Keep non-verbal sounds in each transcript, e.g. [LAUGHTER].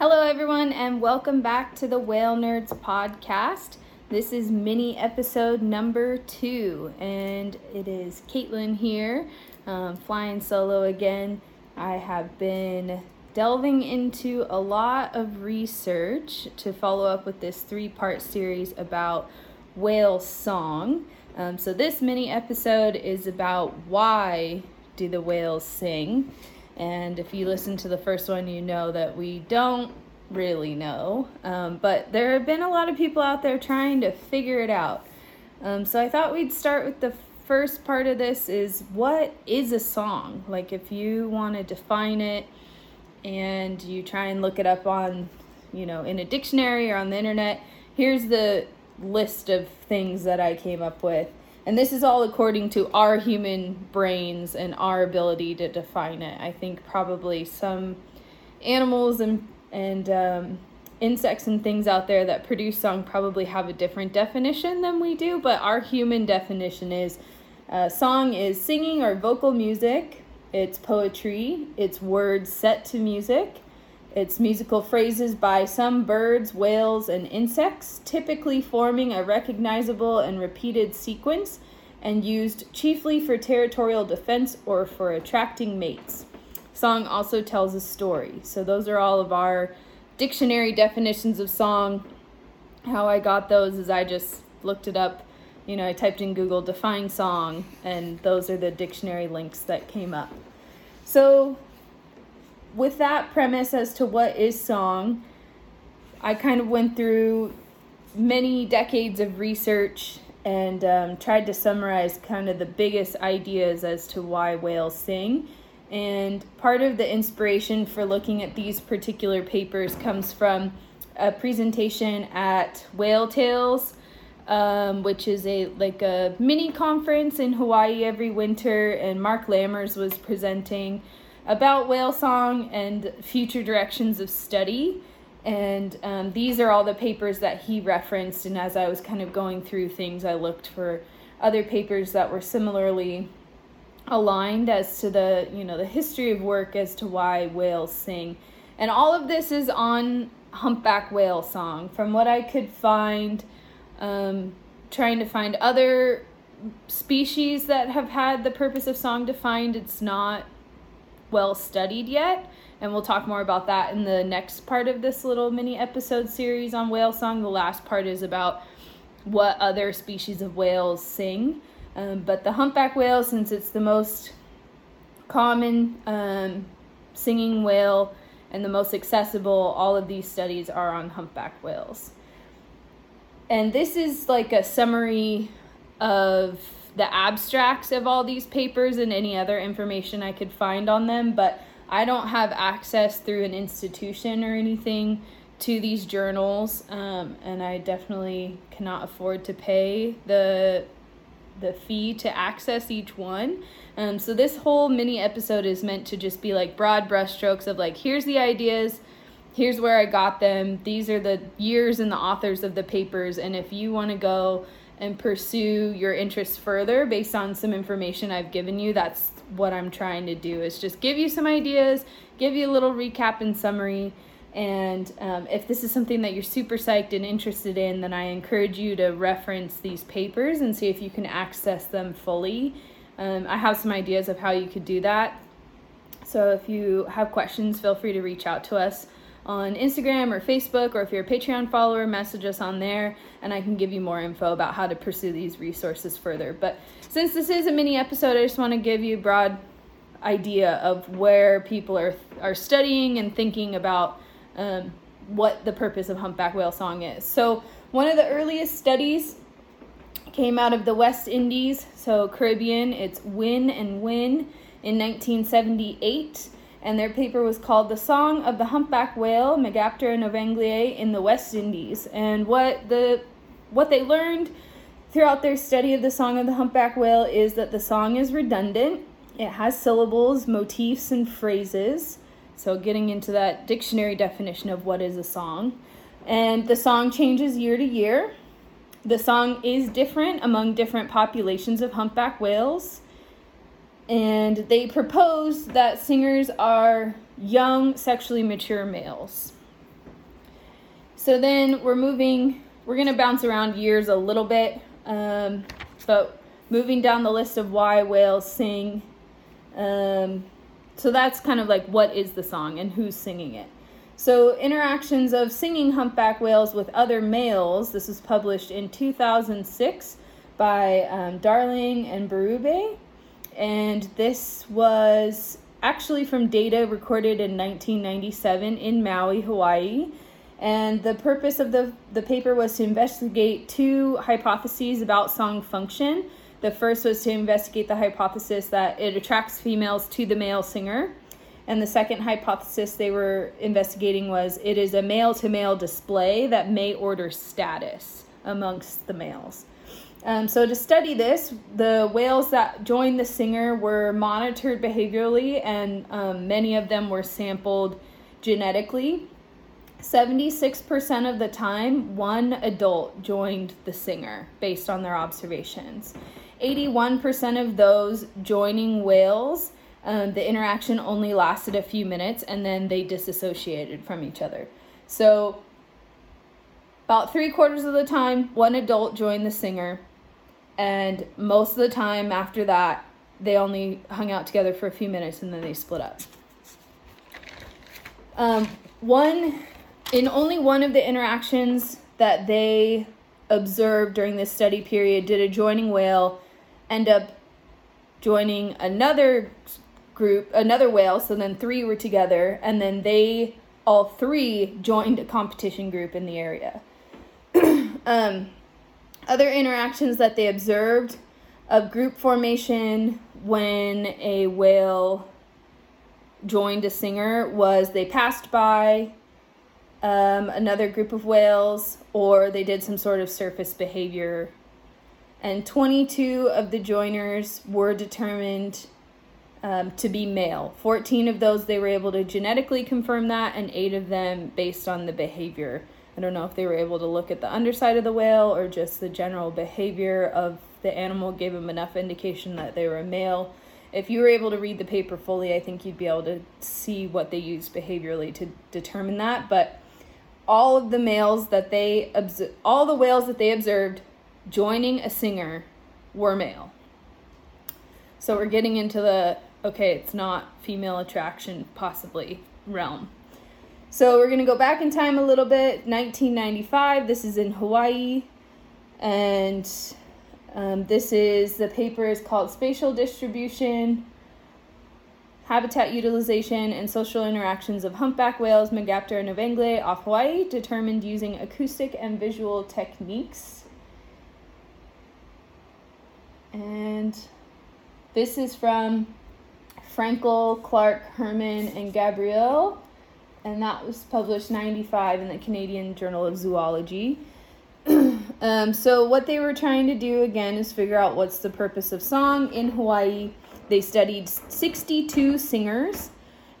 Hello, everyone, and welcome back to the Whale Nerds podcast. This is mini episode number two, and it is Katlyn here, um, flying solo again. I have been delving into a lot of research to follow up with this three part series about whale song. Um, so, this mini episode is about why do the whales sing. And if you listen to the first one, you know that we don't really know. Um, but there have been a lot of people out there trying to figure it out. Um, so I thought we'd start with the first part of this is what is a song? Like if you want to define it and you try and look it up on, you know, in a dictionary or on the internet, here's the list of things that I came up with. And this is all according to our human brains and our ability to define it. I think probably some animals and and um, insects and things out there that produce song probably have a different definition than we do. But our human definition is uh, song is singing or vocal music. It's poetry. It's words set to music. It's musical phrases by some birds, whales, and insects, typically forming a recognizable and repeated sequence and used chiefly for territorial defense or for attracting mates. Song also tells a story. So, those are all of our dictionary definitions of song. How I got those is I just looked it up. You know, I typed in Google define song, and those are the dictionary links that came up. So, with that premise as to what is song, I kind of went through many decades of research and um, tried to summarize kind of the biggest ideas as to why whales sing. And part of the inspiration for looking at these particular papers comes from a presentation at Whale Tales, um, which is a like a mini conference in Hawaii every winter, and Mark Lammers was presenting about whale song and future directions of study. And um, these are all the papers that he referenced. And as I was kind of going through things, I looked for other papers that were similarly aligned as to the you know the history of work as to why whales sing. And all of this is on humpback whale song. From what I could find, um, trying to find other species that have had the purpose of song defined, it's not well studied yet. And we'll talk more about that in the next part of this little mini episode series on whale song. The last part is about what other species of whales sing. Um, but the humpback whale, since it's the most common um, singing whale and the most accessible, all of these studies are on humpback whales. And this is like a summary of the abstracts of all these papers and any other information I could find on them, but I don't have access through an institution or anything to these journals, um, and I definitely cannot afford to pay the the fee to access each one. Um, so this whole mini episode is meant to just be like broad brushstrokes of like here's the ideas, here's where I got them, these are the years and the authors of the papers, and if you want to go and pursue your interests further based on some information I've given you, that's what I'm trying to do is just give you some ideas, give you a little recap and summary. And um, if this is something that you're super psyched and interested in, then I encourage you to reference these papers and see if you can access them fully. Um, I have some ideas of how you could do that. So if you have questions, feel free to reach out to us on Instagram or Facebook, or if you're a Patreon follower, message us on there and I can give you more info about how to pursue these resources further. But since this is a mini episode, I just want to give you a broad idea of where people are are studying and thinking about um, what the purpose of humpback whale song is. So one of the earliest studies came out of the West Indies, so Caribbean. It's Winn and Winn in 1978 and their paper was called The Song of the Humpback Whale, Megaptera novaeangliae in the West Indies. And what the what they learned throughout their study of the song of the humpback whale is that the song is redundant. It has syllables, motifs, and phrases. So getting into that dictionary definition of what is a song. And the song changes year to year. The song is different among different populations of humpback whales and they propose that singers are young, sexually mature males. So then we're moving, we're going to bounce around years a little bit, um, but moving down the list of why whales sing. Um, so that's kind of like what is the song and who's singing it. So, interactions of singing humpback whales with other males. This was published in 2006 by um, Darling and Berube. And this was actually from data recorded in 1997 in Maui, Hawaii. And the purpose of the, the paper was to investigate two hypotheses about song function. The first was to investigate the hypothesis that it attracts females to the male singer. And the second hypothesis they were investigating was it is a male to male display that may order status amongst the males. Um, so, to study this, the whales that joined the singer were monitored behaviorally, and um, many of them were sampled genetically. 76% of the time, one adult joined the singer based on their observations. 81% of those joining whales, um, the interaction only lasted a few minutes and then they disassociated from each other. So, about three quarters of the time, one adult joined the singer, and most of the time after that, they only hung out together for a few minutes and then they split up. Um, one, in only one of the interactions that they observed during this study period, did a joining whale end up joining another group, another whale. So then three were together, and then they all three joined a competition group in the area. [CLEARS THROAT] um, other interactions that they observed of group formation when a whale joined a singer was they passed by um, another group of whales or they did some sort of surface behavior and 22 of the joiners were determined um, to be male. 14 of those they were able to genetically confirm that, and eight of them based on the behavior. I don't know if they were able to look at the underside of the whale or just the general behavior of the animal gave them enough indication that they were a male. If you were able to read the paper fully, I think you'd be able to see what they used behaviorally to determine that. But all of the males that they observed, all the whales that they observed joining a singer were male. So we're getting into the okay, it's not female attraction, possibly realm. So we're going to go back in time a little bit. 1995, this is in Hawaii. And um, this is the paper is called Spatial Distribution, Habitat Utilization, and Social Interactions of Humpback Whales, Megaptera novaeangliae off Hawaii, determined using acoustic and visual techniques. And this is from Frankel, Clark, Herman, and Gabriele. And that was published 95 in the Canadian Journal of Zoology. [CLEARS THROAT] um, so, what they were trying to do again is figure out what's the purpose of song. In Hawaii, they studied 62 singers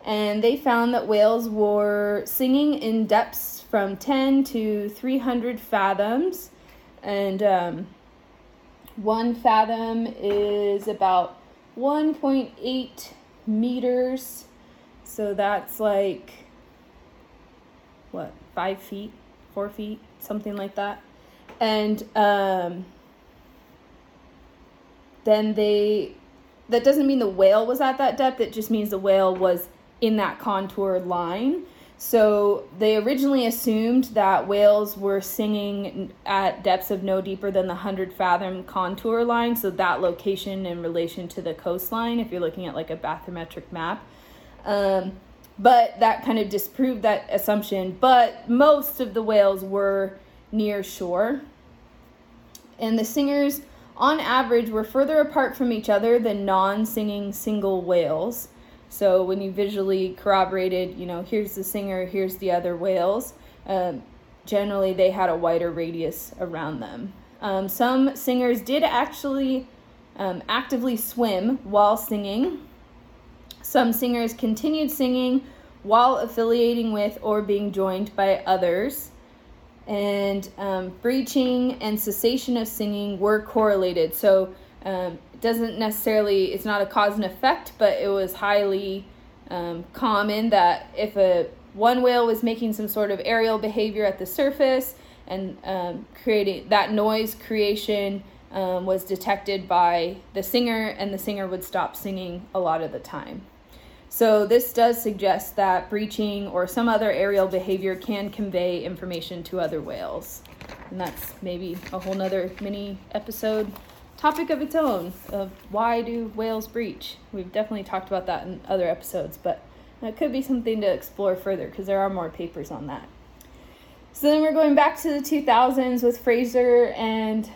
and they found that whales were singing in depths from 10 to 300 fathoms. And um, one fathom is about 1.8 meters. So that's like, what, five feet, four feet, something like that. And um, then they, that doesn't mean the whale was at that depth, it just means the whale was in that contour line. So they originally assumed that whales were singing at depths of no deeper than the 100 fathom contour line, so that location in relation to the coastline, if you're looking at like a bathymetric map. Um, but that kind of disproved that assumption. But most of the whales were near shore. And the singers, on average, were further apart from each other than non singing single whales. So when you visually corroborated, you know, here's the singer, here's the other whales, um, generally they had a wider radius around them. Um, some singers did actually um, actively swim while singing. Some singers continued singing while affiliating with or being joined by others. And um, breaching and cessation of singing were correlated. So um, doesn't necessarily it's not a cause and effect but it was highly um, common that if a one whale was making some sort of aerial behavior at the surface, and um, creating that noise creation um, was detected by the singer, and the singer would stop singing a lot of the time. So, this does suggest that breaching or some other aerial behavior can convey information to other whales. And that's maybe a whole nother mini episode topic of its own of why do whales breach. We've definitely talked about that in other episodes, but that could be something to explore further because there are more papers on that. So then we're going back to the 2000s with Frazer and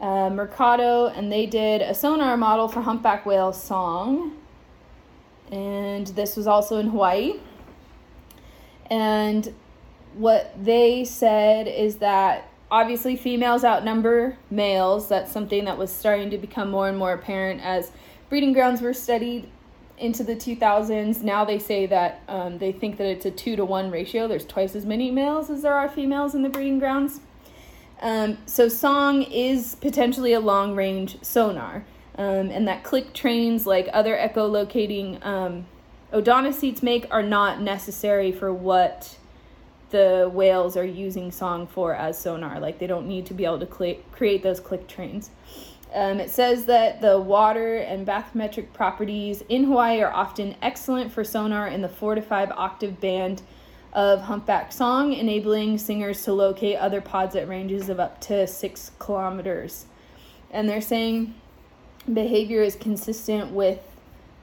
uh, Mercado, and they did a sonar model for humpback whale song. And this was also in Hawaii. And what they said is that obviously females outnumber males. That's something that was starting to become more and more apparent as breeding grounds were studied into the 2000s. Now they say that um, they think that it's a two to one ratio. There's twice as many males as there are females in the breeding grounds. Um, so song is potentially a long range sonar, um, and that click trains like other echolocating um, odontocetes make are not necessary for what the whales are using song for as sonar. Like they don't need to be able to cl- create those click trains. Um, it says that the water and bathymetric properties in Hawaii are often excellent for sonar in the four to five octave band of humpback song, enabling singers to locate other pods at ranges of up to six kilometers. And they're saying behavior is consistent with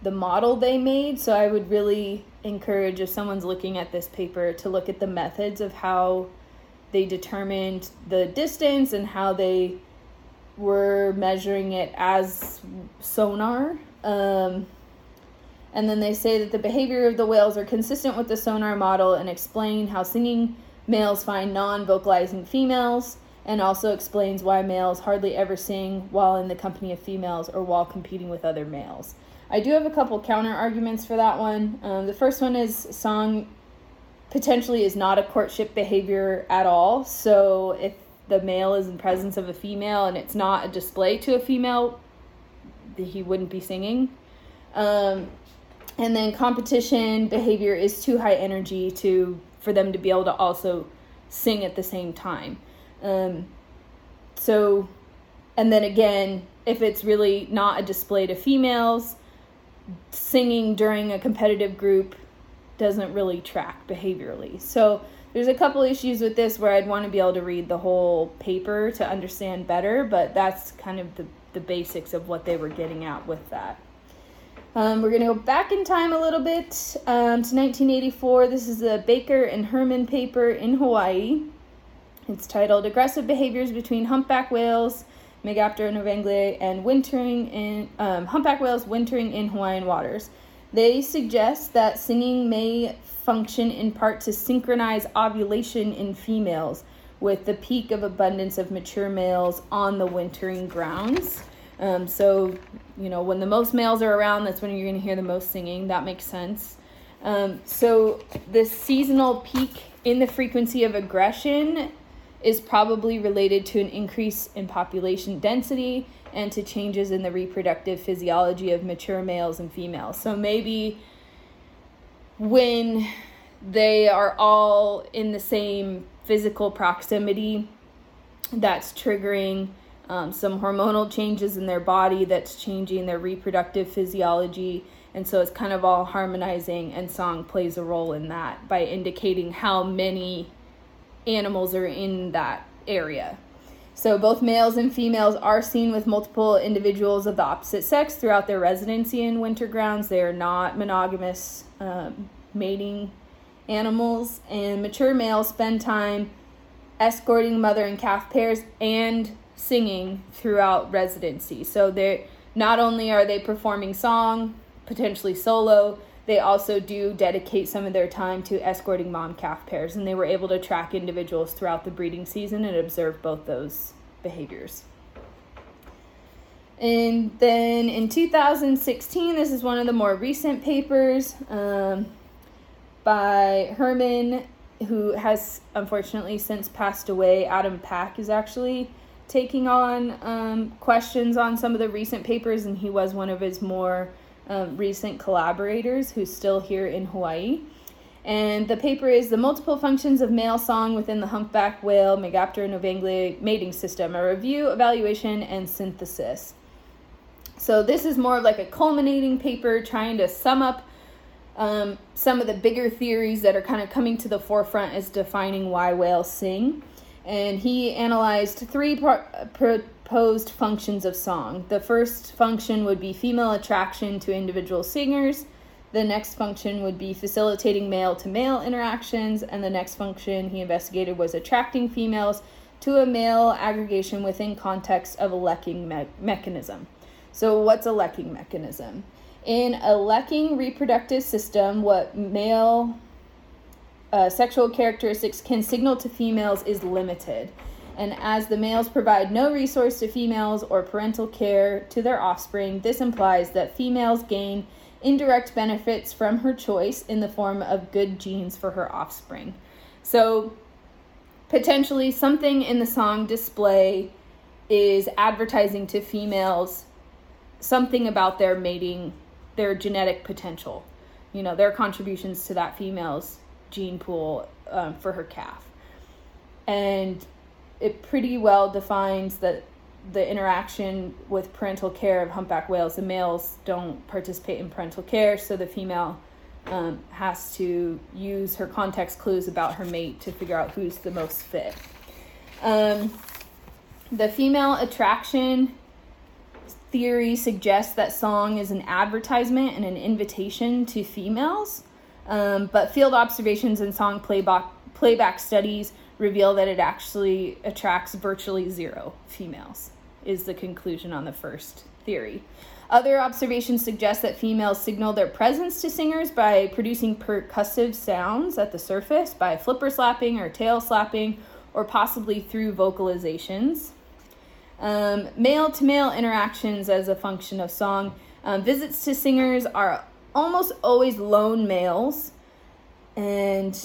the model they made. So I would really encourage if someone's looking at this paper to look at the methods of how they determined the distance and how they were measuring it as sonar. Um, and then they say that the behavior of the whales are consistent with the sonar model and explain how singing males find non vocalizing females, and also explains why males hardly ever sing while in the company of females or while competing with other males. I do have a couple counter arguments for that one. Um, the first one is song potentially is not a courtship behavior at all. So if the male is in presence of a female and it's not a display to a female, he wouldn't be singing. Um, and then competition behavior is too high energy to for them to be able to also sing at the same time. Um, so, and then again, if it's really not a display to females, singing during a competitive group doesn't really track behaviorally. So there's a couple issues with this where I'd want to be able to read the whole paper to understand better, but that's kind of the, the basics of what they were getting at with that. Um, we're going to go back in time a little bit um, to 1984. This is a Baker and Herman paper in Hawaii. It's titled Aggressive Behaviors Between Humpback Whales Megaptera novaeangliae, and wintering in um, humpback whales wintering in Hawaiian waters. They suggest that singing may function in part to synchronize ovulation in females with the peak of abundance of mature males on the wintering grounds. Um, so, you know, when the most males are around, that's when you're going to hear the most singing. That makes sense. Um, so, the seasonal peak in the frequency of aggression is probably related to an increase in population density and to changes in the reproductive physiology of mature males and females. So maybe when they are all in the same physical proximity, that's triggering um, some hormonal changes in their body that's changing their reproductive physiology. And so it's kind of all harmonizing, and song plays a role in that by indicating how many animals are in that area. So both males and females are seen with multiple individuals of the opposite sex throughout their residency in winter grounds. They are not monogamous um, mating animals, and mature males spend time escorting mother and calf pairs and singing throughout residency. So they not only are they performing song, potentially solo, they also do dedicate some of their time to escorting mom calf pairs, and they were able to track individuals throughout the breeding season and observe both those behaviors. And then in 2016, this is one of the more recent papers um, by Herman, who has unfortunately since passed away. Adam Pack is actually taking on um, questions on some of the recent papers, and he was one of his more recent collaborators who's still here in Hawaii. And the paper is The Multiple Functions of Male Song Within the Humpback Whale Megaptera novaeangliae Mating System, a review, evaluation, and synthesis. So, this is more of like a culminating paper trying to sum up um, some of the bigger theories that are kind of coming to the forefront as defining why whales sing. And he analyzed three pro- proposed functions of song. The first function would be female attraction to individual singers. The next function would be facilitating male to male interactions, and the next function he investigated was attracting females to a male aggregation within context of a lekking me- mechanism. So, what's a lekking mechanism? In a lekking reproductive system, what male uh, sexual characteristics can signal to females is limited. And as the males provide no resource to females or parental care to their offspring, this implies that females gain indirect benefits from her choice in the form of good genes for her offspring. So, potentially, something in the song display is advertising to females something about their mating, their genetic potential, you know, their contributions to that female's gene pool um, for her calf. And it pretty well defines that the interaction with parental care of humpback whales. The males don't participate in parental care, so the female um, has to use her context clues about her mate to figure out who's the most fit. Um, the female attraction theory suggests that song is an advertisement and an invitation to females, um, but field observations and song playback, playback studies reveal that it actually attracts virtually zero females is the conclusion on the first theory. Other observations suggest that females signal their presence to singers by producing percussive sounds at the surface by flipper slapping or tail slapping, or possibly through vocalizations. Um, male to male interactions as a function of song. Um, visits to singers are almost always lone males, and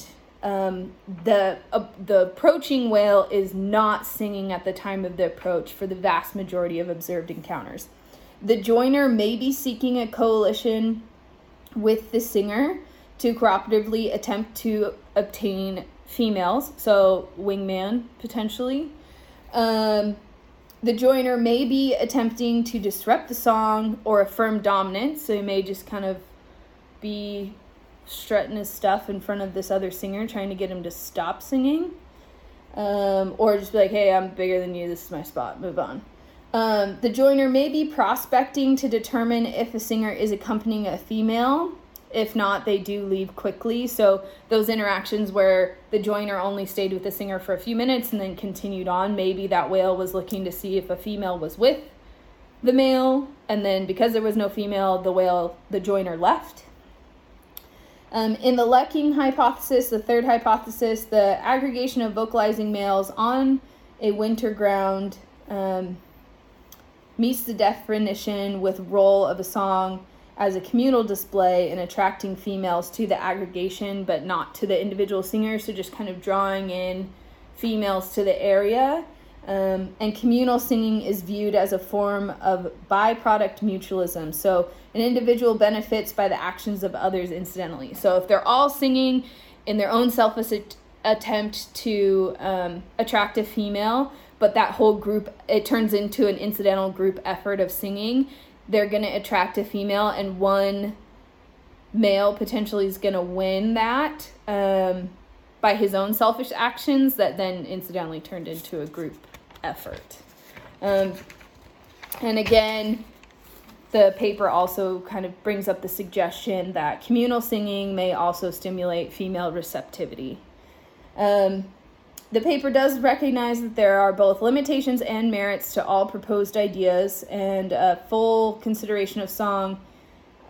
um, the uh, the approaching whale is not singing at the time of the approach for the vast majority of observed encounters. The joiner may be seeking a coalition with the singer to cooperatively attempt to obtain females, so wingman potentially. Um, the joiner may be attempting to disrupt the song or affirm dominance, so he may just kind of be strutting his stuff in front of this other singer, trying to get him to stop singing. Um, or just be like, hey, I'm bigger than you, this is my spot, move on. Um, the joiner may be prospecting to determine if a singer is accompanying a female. If not, they do leave quickly. So, those interactions where the joiner only stayed with the singer for a few minutes and then continued on, maybe that whale was looking to see if a female was with the male. And then, because there was no female, the whale, the joiner left um, in the Lekking hypothesis, the third hypothesis, the aggregation of vocalizing males on a winter ground um, meets the definition with role of a song as a communal display in attracting females to the aggregation, but not to the individual singers. So just kind of drawing in females to the area. Um, and communal singing is viewed as a form of byproduct mutualism. So, an individual benefits by the actions of others incidentally. So, if they're all singing in their own selfish attempt to um, attract a female, but that whole group, it turns into an incidental group effort of singing, they're going to attract a female, and one male potentially is going to win that um, by his own selfish actions that then incidentally turned into a group effort. Um, and again, the paper also kind of brings up the suggestion that communal singing may also stimulate female receptivity. Um, the paper does recognize that there are both limitations and merits to all proposed ideas, and a full consideration of song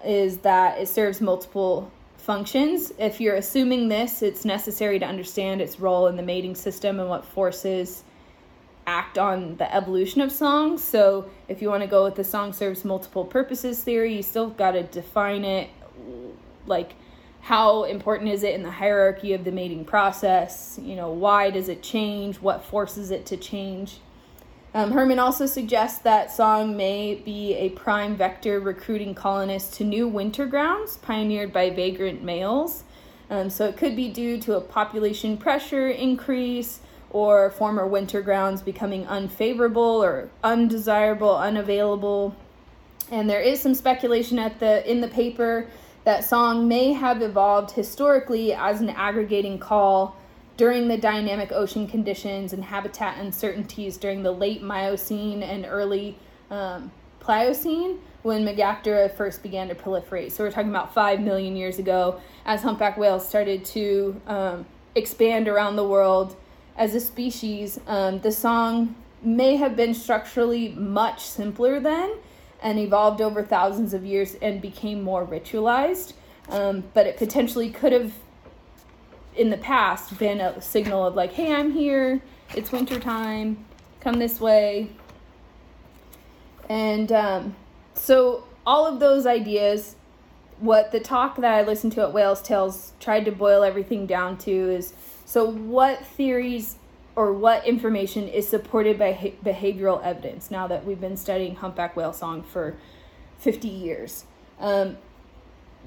is that it serves multiple functions. If you're assuming this, it's necessary to understand its role in the mating system and what forces act on the evolution of songs. So if you want to go with the song serves multiple purposes theory, you still got to define it like how important is it in the hierarchy of the mating process? You know, why does it change? What forces it to change? Um, Herman also suggests that song may be a prime vector recruiting colonists to new winter grounds pioneered by vagrant males. Um, so it could be due to a population pressure increase or former winter grounds becoming unfavorable or undesirable, unavailable. And there is some speculation at the in the paper that song may have evolved historically as an aggregating call during the dynamic ocean conditions and habitat uncertainties during the late Miocene and early um, Pliocene when Megaptera first began to proliferate. So we're talking about 5 million years ago as humpback whales started to um, expand around the world as a species. Um, the song may have been structurally much simpler then and evolved over thousands of years and became more ritualized. Um, but it potentially could have, in the past, been a signal of like, hey, I'm here, it's winter time, come this way. And um, so, all of those ideas, what the talk that I listened to at Whales Tales tried to boil everything down to is so, what theories or what information is supported by behavioral evidence now that we've been studying humpback whale song for 50 years. Um,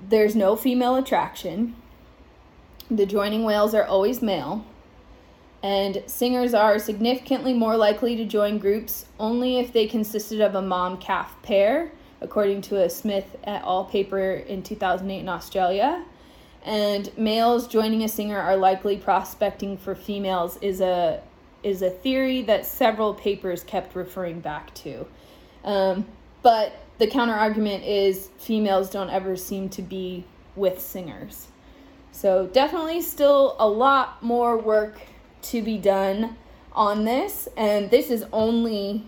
there's no female attraction. The joining whales are always male. And singers are significantly more likely to join groups only if they consisted of a mom calf pair, according to a Smith et al. paper in 2008 in Australia and males joining a singer are likely prospecting for females is a is a theory that several papers kept referring back to. Um, but the counter argument is females don't ever seem to be with singers. So definitely still a lot more work to be done on this, and this is only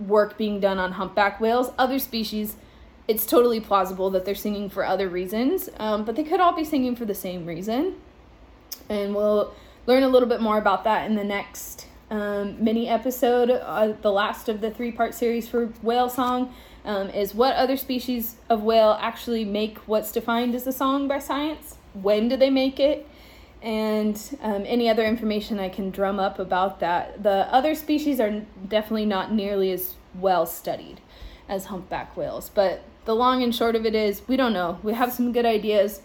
work being done on humpback whales. Other species it's totally plausible that they're singing for other reasons, um, but they could all be singing for the same reason. And we'll learn a little bit more about that in the next um, mini episode. Uh, the last of the three part series for whale song um, is what other species of whale actually make what's defined as a song by science? When do they make it? And um, any other information I can drum up about that. The other species are definitely not nearly as well studied as humpback whales, but the long and short of it is we don't know. We have some good ideas.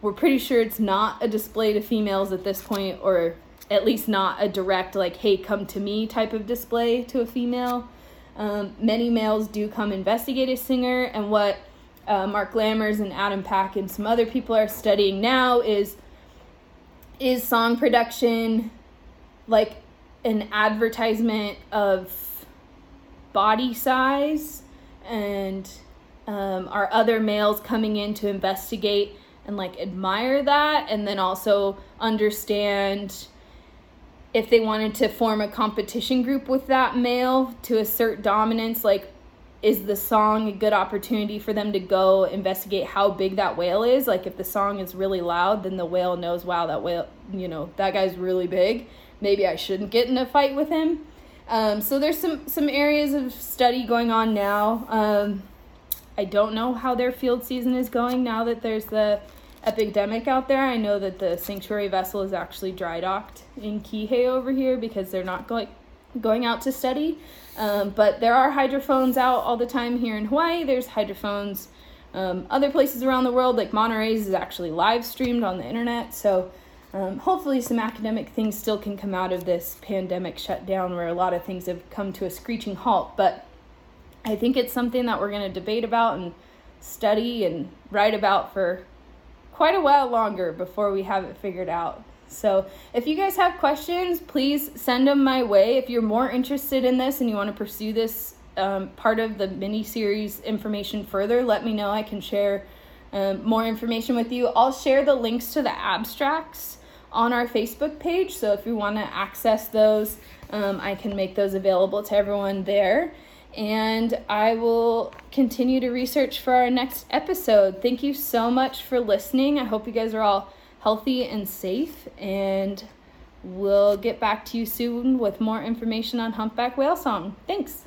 We're pretty sure it's not a display to females at this point, or at least not a direct, like, hey, come to me type of display to a female. Um, many males do come investigate a singer, and what uh, Mark Lammers and Adam Pack and some other people are studying now is is song production like an advertisement of body size and um, are other males coming in to investigate and like admire that and then also understand if they wanted to form a competition group with that male to assert dominance like is the song a good opportunity for them to go investigate how big that whale is? Like if the song is really loud then the whale knows wow that whale you know that guy's really big. Maybe i shouldn't get in a fight with him. Um, so there's some some areas of study going on now. Um, I don't know how their field season is going now that there's the epidemic out there. I know that the sanctuary vessel is actually dry docked in Kihei over here because they're not going going out to study. Um, but there are hydrophones out all the time here in Hawaii. There's hydrophones um, other places around the world, like Monterey's, is actually live streamed on the internet. So um, hopefully, some academic things still can come out of this pandemic shutdown where a lot of things have come to a screeching halt. But I think it's something that we're going to debate about and study and write about for quite a while longer before we have it figured out. So, if you guys have questions, please send them my way. If you're more interested in this and you want to pursue this um, part of the mini series information further, let me know. I can share um, more information with you. I'll share the links to the abstracts on our Facebook page. So, if you want to access those, um, I can make those available to everyone there and I will continue to research for our next episode. Thank you so much for listening. I hope you guys are all healthy and safe, and we'll get back to you soon with more information on humpback whale song. Thanks.